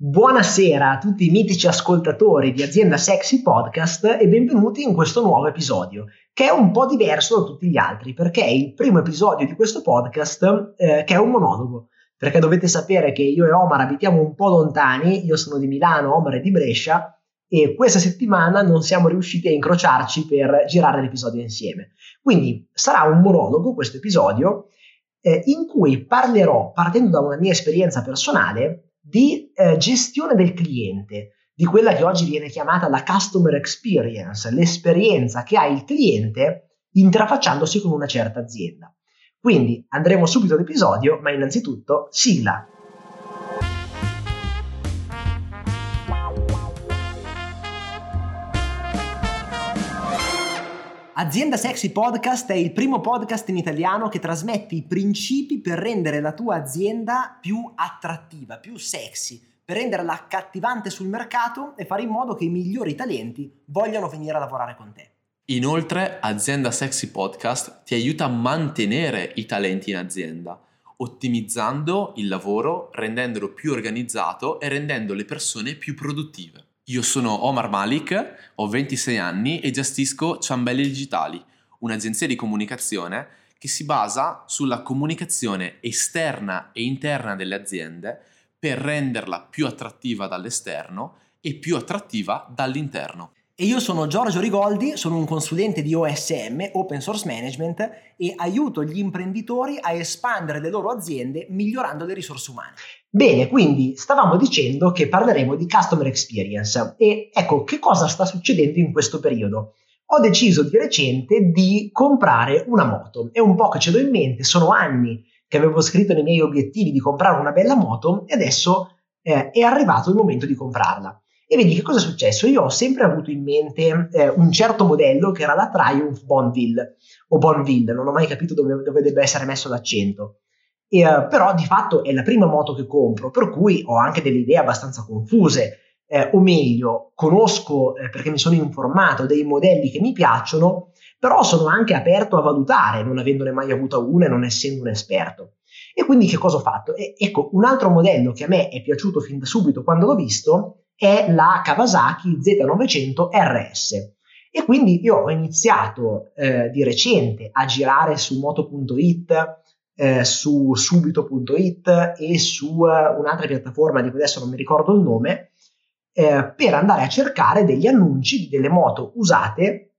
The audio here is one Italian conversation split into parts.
Buonasera a tutti i mitici ascoltatori di Azienda Sexy Podcast e benvenuti in questo nuovo episodio, che è un po' diverso da tutti gli altri, perché è il primo episodio di questo podcast eh, che è un monologo. Perché dovete sapere che io e Omar abitiamo un po' lontani, io sono di Milano, Omar è di Brescia, e questa settimana non siamo riusciti a incrociarci per girare l'episodio insieme. Quindi sarà un monologo questo episodio eh, in cui parlerò, partendo da una mia esperienza personale, di eh, gestione del cliente, di quella che oggi viene chiamata la customer experience, l'esperienza che ha il cliente interfacciandosi con una certa azienda. Quindi andremo subito all'episodio, ma innanzitutto sigla. Azienda Sexy Podcast è il primo podcast in italiano che trasmette i principi per rendere la tua azienda più attrattiva, più sexy, per renderla accattivante sul mercato e fare in modo che i migliori talenti vogliano venire a lavorare con te. Inoltre, Azienda Sexy Podcast ti aiuta a mantenere i talenti in azienda, ottimizzando il lavoro, rendendolo più organizzato e rendendo le persone più produttive. Io sono Omar Malik, ho 26 anni e gestisco Ciambelli Digitali, un'agenzia di comunicazione che si basa sulla comunicazione esterna e interna delle aziende per renderla più attrattiva dall'esterno e più attrattiva dall'interno. E io sono Giorgio Rigoldi, sono un consulente di OSM, Open Source Management, e aiuto gli imprenditori a espandere le loro aziende migliorando le risorse umane. Bene, quindi stavamo dicendo che parleremo di customer experience e ecco che cosa sta succedendo in questo periodo. Ho deciso di recente di comprare una moto. È un po' che ce l'ho in mente, sono anni che avevo scritto nei miei obiettivi di comprare una bella moto e adesso eh, è arrivato il momento di comprarla. E vedi che cosa è successo? Io ho sempre avuto in mente eh, un certo modello che era la Triumph Bonville o Bonville, non ho mai capito dove, dove debba essere messo l'accento. E, uh, però di fatto è la prima moto che compro, per cui ho anche delle idee abbastanza confuse, eh, o meglio, conosco eh, perché mi sono informato dei modelli che mi piacciono, però sono anche aperto a valutare, non avendone mai avuta una e non essendo un esperto. E quindi che cosa ho fatto? E, ecco, un altro modello che a me è piaciuto fin da subito quando l'ho visto è la Kawasaki Z900 RS. E quindi io ho iniziato eh, di recente a girare su moto.it, eh, su subito.it e su uh, un'altra piattaforma di cui adesso non mi ricordo il nome, eh, per andare a cercare degli annunci delle moto usate,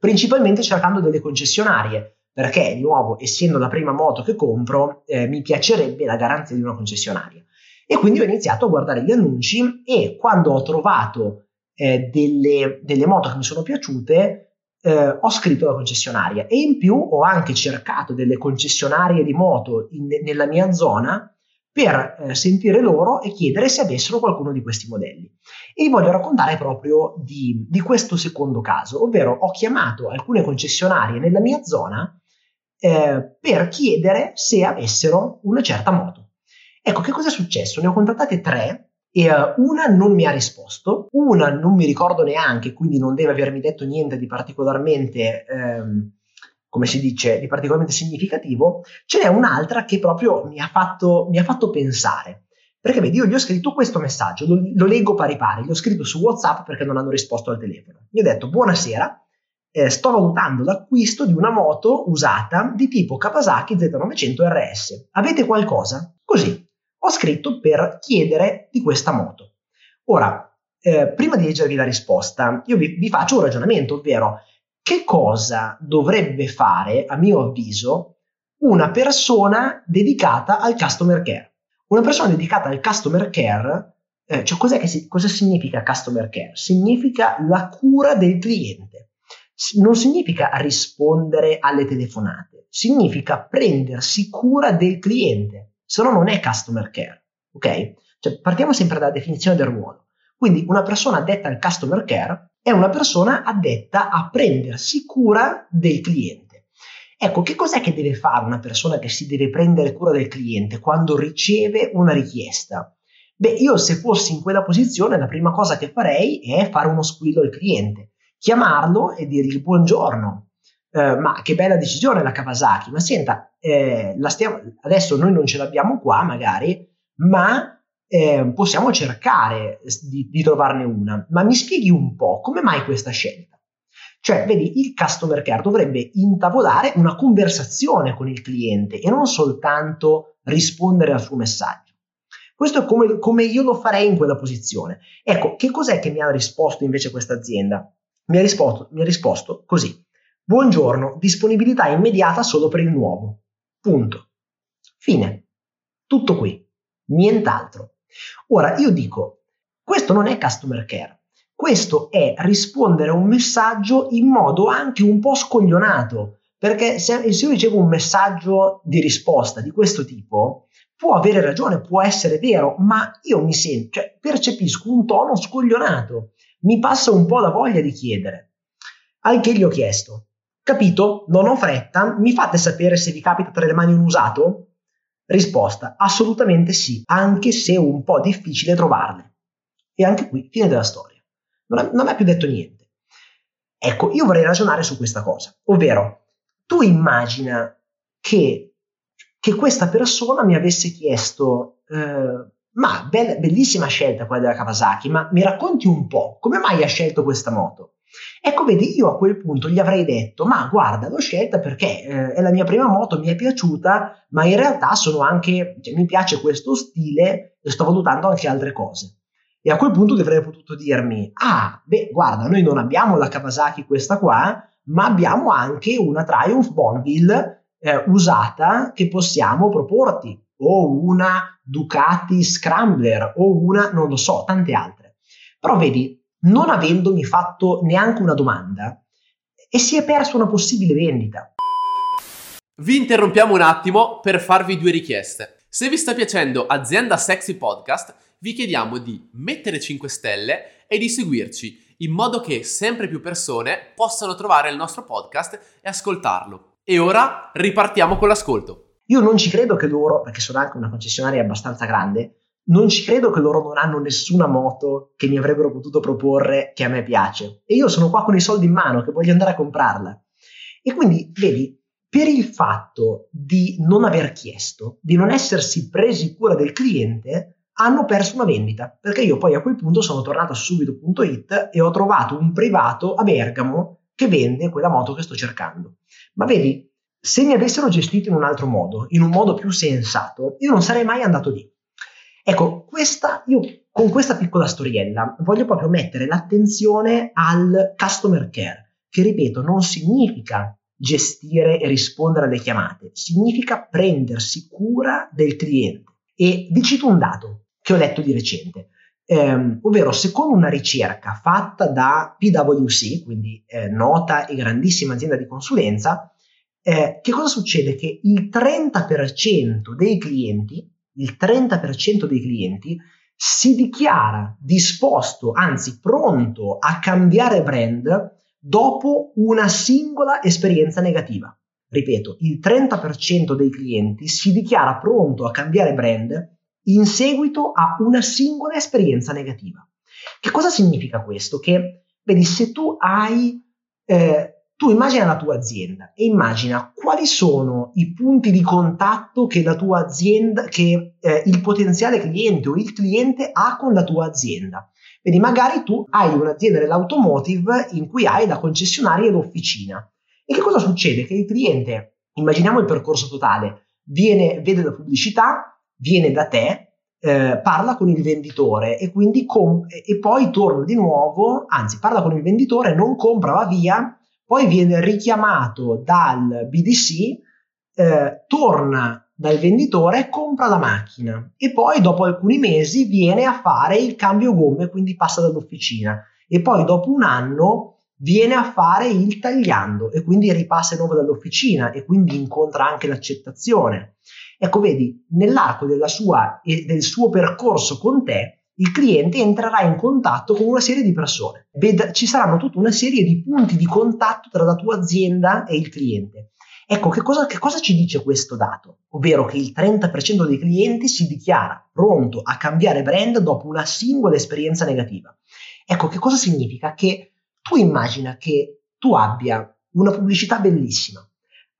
principalmente cercando delle concessionarie, perché di nuovo, essendo la prima moto che compro, eh, mi piacerebbe la garanzia di una concessionaria. E quindi ho iniziato a guardare gli annunci e quando ho trovato eh, delle, delle, moto che mi sono piaciute, eh, ho scritto la concessionaria e in più ho anche cercato delle concessionarie di moto in, nella mia zona per eh, sentire loro e chiedere se avessero qualcuno di questi modelli. E vi voglio raccontare proprio di, di questo secondo caso, ovvero ho chiamato alcune concessionarie nella mia zona eh, per chiedere se avessero una certa moto. Ecco, che cosa è successo? Ne ho contattate tre e uh, una non mi ha risposto, una non mi ricordo neanche, quindi non deve avermi detto niente di particolarmente, ehm, come si dice, di particolarmente significativo. Ce n'è un'altra che proprio mi ha fatto, mi ha fatto pensare. Perché vedi, io gli ho scritto questo messaggio, lo, lo leggo pari pari, gli ho scritto su WhatsApp perché non hanno risposto al telefono. Gli ho detto, buonasera, eh, sto valutando l'acquisto di una moto usata di tipo Kawasaki Z900 RS. Avete qualcosa? Così, ho scritto per chiedere di questa moto. Ora, eh, prima di leggervi la risposta, io vi, vi faccio un ragionamento, ovvero che cosa dovrebbe fare, a mio avviso, una persona dedicata al customer care? Una persona dedicata al customer care, eh, cioè si, cosa significa customer care? Significa la cura del cliente. Non significa rispondere alle telefonate, significa prendersi cura del cliente se no non è customer care, ok? Cioè, partiamo sempre dalla definizione del ruolo. Quindi una persona addetta al customer care è una persona addetta a prendersi cura del cliente. Ecco, che cos'è che deve fare una persona che si deve prendere cura del cliente quando riceve una richiesta? Beh, io se fossi in quella posizione, la prima cosa che farei è fare uno squillo al cliente, chiamarlo e dirgli buongiorno, eh, ma che bella decisione la Kawasaki, ma senta, eh, stiamo, adesso noi non ce l'abbiamo qua magari, ma eh, possiamo cercare di, di trovarne una, ma mi spieghi un po' come mai questa scelta? Cioè, vedi, il customer care dovrebbe intavolare una conversazione con il cliente e non soltanto rispondere al suo messaggio. Questo è come, come, io lo farei in quella posizione. Ecco, che cos'è che mi ha risposto invece questa azienda? Mi mi ha risposto così. Buongiorno, disponibilità immediata solo per il nuovo. Punto. Fine. Tutto qui. Nient'altro. Ora, io dico, questo non è customer care. Questo è rispondere a un messaggio in modo anche un po' scoglionato, perché se, se io ricevo un messaggio di risposta di questo tipo, può avere ragione, può essere vero, ma io mi sento, cioè percepisco un tono scoglionato, mi passa un po' la voglia di chiedere. Al che gli ho chiesto, capito, non ho fretta, mi fate sapere se vi capita tra le mani un usato? Risposta, assolutamente sì, anche se un po' difficile trovarle. E anche qui, fine della storia non, non mi ha più detto niente. Ecco, io vorrei ragionare su questa cosa, ovvero tu immagina che, che questa persona mi avesse chiesto, eh, ma be- bellissima scelta quella della Kawasaki, ma mi racconti un po' come mai hai scelto questa moto? Ecco, vedi, io a quel punto gli avrei detto, ma guarda, l'ho scelta perché eh, è la mia prima moto, mi è piaciuta, ma in realtà sono anche, cioè, mi piace questo stile e sto valutando anche altre cose. E a quel punto avrei potuto dirmi, ah, beh, guarda, noi non abbiamo la Kawasaki questa qua, ma abbiamo anche una Triumph Bonneville eh, usata che possiamo proporti, o una Ducati Scrambler, o una, non lo so, tante altre. Però vedi, non avendomi fatto neanche una domanda, e si è persa una possibile vendita. Vi interrompiamo un attimo per farvi due richieste. Se vi sta piacendo Azienda Sexy Podcast, vi chiediamo di mettere 5 stelle e di seguirci in modo che sempre più persone possano trovare il nostro podcast e ascoltarlo. E ora ripartiamo con l'ascolto. Io non ci credo che loro, perché sono anche una concessionaria abbastanza grande, non ci credo che loro non hanno nessuna moto che mi avrebbero potuto proporre che a me piace. E io sono qua con i soldi in mano che voglio andare a comprarla. E quindi, vedi, per il fatto di non aver chiesto, di non essersi presi cura del cliente, hanno perso una vendita, perché io poi a quel punto sono tornato su subito.it e ho trovato un privato a Bergamo che vende quella moto che sto cercando. Ma vedi, se mi avessero gestito in un altro modo, in un modo più sensato, io non sarei mai andato lì. Ecco, questa, io con questa piccola storiella voglio proprio mettere l'attenzione al customer care, che ripeto, non significa gestire e rispondere alle chiamate, significa prendersi cura del cliente. E vi cito un dato che ho letto di recente, ehm, ovvero secondo una ricerca fatta da PwC, quindi eh, nota e grandissima azienda di consulenza, eh, che cosa succede? Che il 30% dei clienti, il 30% dei clienti si dichiara disposto, anzi pronto a cambiare brand dopo una singola esperienza negativa. Ripeto, il 30% dei clienti si dichiara pronto a cambiare brand in seguito a una singola esperienza negativa. Che cosa significa questo? Che, vedi, se tu hai, eh, tu immagina la tua azienda e immagina quali sono i punti di contatto che la tua azienda, che eh, il potenziale cliente o il cliente ha con la tua azienda. Vedi, magari tu hai un'azienda dell'automotive in cui hai la concessionaria e l'officina. E che cosa succede? Che il cliente, immaginiamo il percorso totale, viene, vede la pubblicità, viene da te, eh, parla con il venditore e quindi com- e poi torna di nuovo, anzi parla con il venditore, non compra, va via, poi viene richiamato dal BDC, eh, torna dal venditore e compra la macchina e poi dopo alcuni mesi viene a fare il cambio gomme, quindi passa dall'officina e poi dopo un anno viene a fare il tagliando e quindi ripassa di nuovo dall'officina e quindi incontra anche l'accettazione. Ecco, vedi, nell'arco della sua, del suo percorso con te, il cliente entrerà in contatto con una serie di persone. Ci saranno tutta una serie di punti di contatto tra la tua azienda e il cliente. Ecco, che cosa, che cosa ci dice questo dato? Ovvero che il 30% dei clienti si dichiara pronto a cambiare brand dopo una singola esperienza negativa. Ecco, che cosa significa? Che tu immagina che tu abbia una pubblicità bellissima,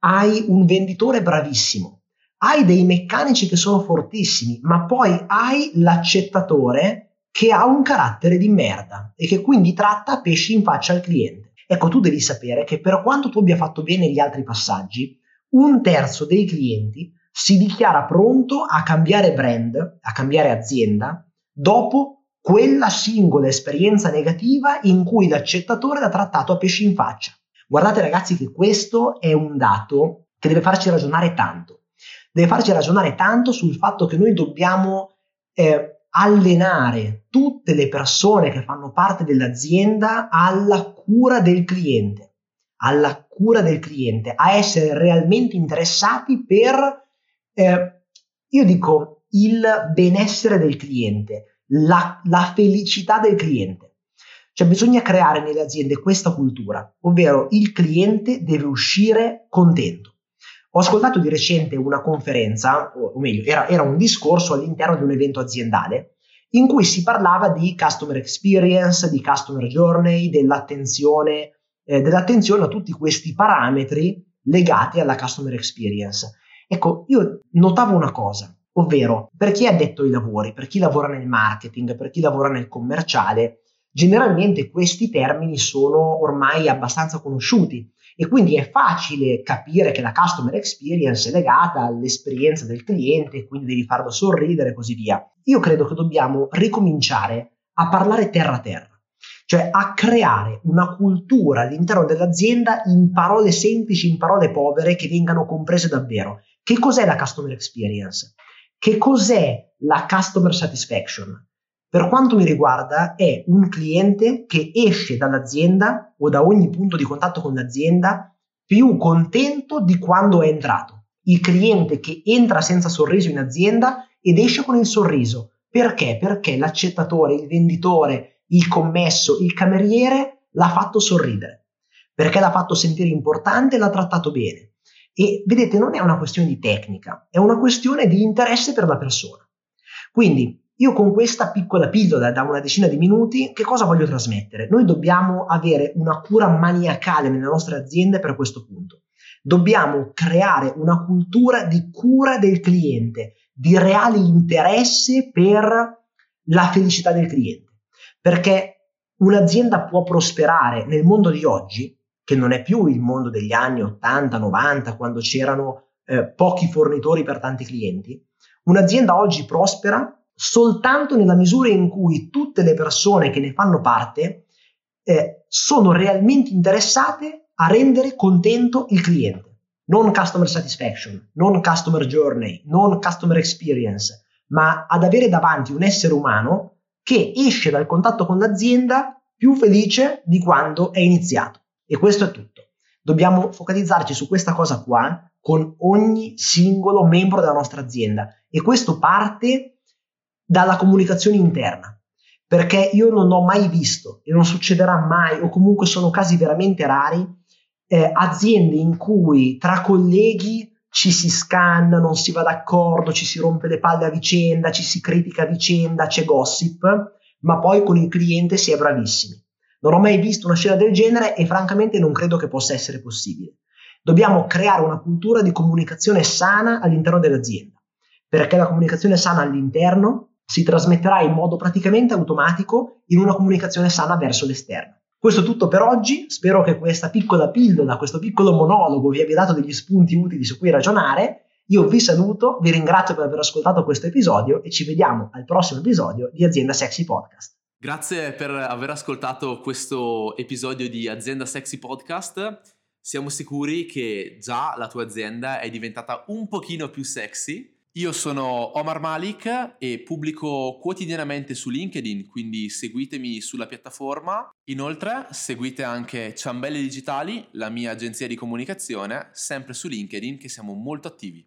hai un venditore bravissimo, hai dei meccanici che sono fortissimi, ma poi hai l'accettatore che ha un carattere di merda e che quindi tratta pesci in faccia al cliente. Ecco, tu devi sapere che per quanto tu abbia fatto bene gli altri passaggi, un terzo dei clienti si dichiara pronto a cambiare brand, a cambiare azienda, dopo quella singola esperienza negativa in cui l'accettatore l'ha trattato a pesci in faccia. Guardate ragazzi che questo è un dato che deve farci ragionare tanto. Deve farci ragionare tanto sul fatto che noi dobbiamo eh, allenare tutte le persone che fanno parte dell'azienda alla cura del cliente, alla cura del cliente, a essere realmente interessati per, eh, io dico, il benessere del cliente, la, la felicità del cliente. Cioè bisogna creare nelle aziende questa cultura, ovvero il cliente deve uscire contento. Ho ascoltato di recente una conferenza, o meglio, era, era, un discorso all'interno di un evento aziendale in cui si parlava di customer experience, di customer journey, dell'attenzione, eh, dell'attenzione a tutti questi parametri legati alla customer experience. Ecco, io notavo una cosa, ovvero per chi è addetto ai lavori, per chi lavora nel marketing, per chi lavora nel commerciale, generalmente questi termini sono ormai abbastanza conosciuti e quindi è facile capire che la customer experience è legata all'esperienza del cliente, quindi devi farlo sorridere e così via. Io credo che dobbiamo ricominciare a parlare terra a terra, cioè a creare una cultura all'interno dell'azienda in parole semplici, in parole povere che vengano comprese davvero. Che cos'è la customer experience? Che cos'è la customer satisfaction? Per quanto mi riguarda, è un cliente che esce dall'azienda o da ogni punto di contatto con l'azienda più contento di quando è entrato. Il cliente che entra senza sorriso in azienda ed esce con il sorriso. Perché? Perché l'accettatore, il venditore, il commesso, il cameriere l'ha fatto sorridere. Perché l'ha fatto sentire importante e l'ha trattato bene. E vedete, non è una questione di tecnica, è una questione di interesse per la persona. Quindi io con questa piccola pillola da una decina di minuti, che cosa voglio trasmettere? Noi dobbiamo avere una cura maniacale nelle nostre aziende per questo punto. Dobbiamo creare una cultura di cura del cliente, di reale interesse per la felicità del cliente. Perché un'azienda può prosperare nel mondo di oggi, che non è più il mondo degli anni 80, 90, quando c'erano eh, pochi fornitori per tanti clienti. Un'azienda oggi prospera soltanto nella misura in cui tutte le persone che ne fanno parte eh, sono realmente interessate a rendere contento il cliente. Non customer satisfaction, non customer journey, non customer experience, ma ad avere davanti un essere umano che esce dal contatto con l'azienda più felice di quando è iniziato. E questo è tutto. Dobbiamo focalizzarci su questa cosa qua con ogni singolo membro della nostra azienda e questo parte dalla comunicazione interna, perché io non ho mai visto e non succederà mai, o comunque sono casi veramente rari, eh, aziende in cui tra colleghi ci si scanna, non si va d'accordo, ci si rompe le palle a vicenda, ci si critica a vicenda, c'è gossip, ma poi con il cliente si è bravissimi. Non ho mai visto una scena del genere e francamente non credo che possa essere possibile. Dobbiamo creare una cultura di comunicazione sana all'interno dell'azienda, perché la comunicazione sana all'interno si trasmetterà in modo praticamente automatico in una comunicazione sana verso l'esterno. Questo è tutto per oggi, spero che questa piccola pillola, questo piccolo monologo vi abbia dato degli spunti utili su cui ragionare. Io vi saluto, vi ringrazio per aver ascoltato questo episodio e ci vediamo al prossimo episodio di Azienda Sexy Podcast. Grazie per aver ascoltato questo episodio di Azienda Sexy Podcast. Siamo sicuri che già la tua azienda è diventata un pochino più sexy io sono Omar Malik e pubblico quotidianamente su LinkedIn, quindi seguitemi sulla piattaforma. Inoltre seguite anche Ciambelle Digitali, la mia agenzia di comunicazione, sempre su LinkedIn che siamo molto attivi.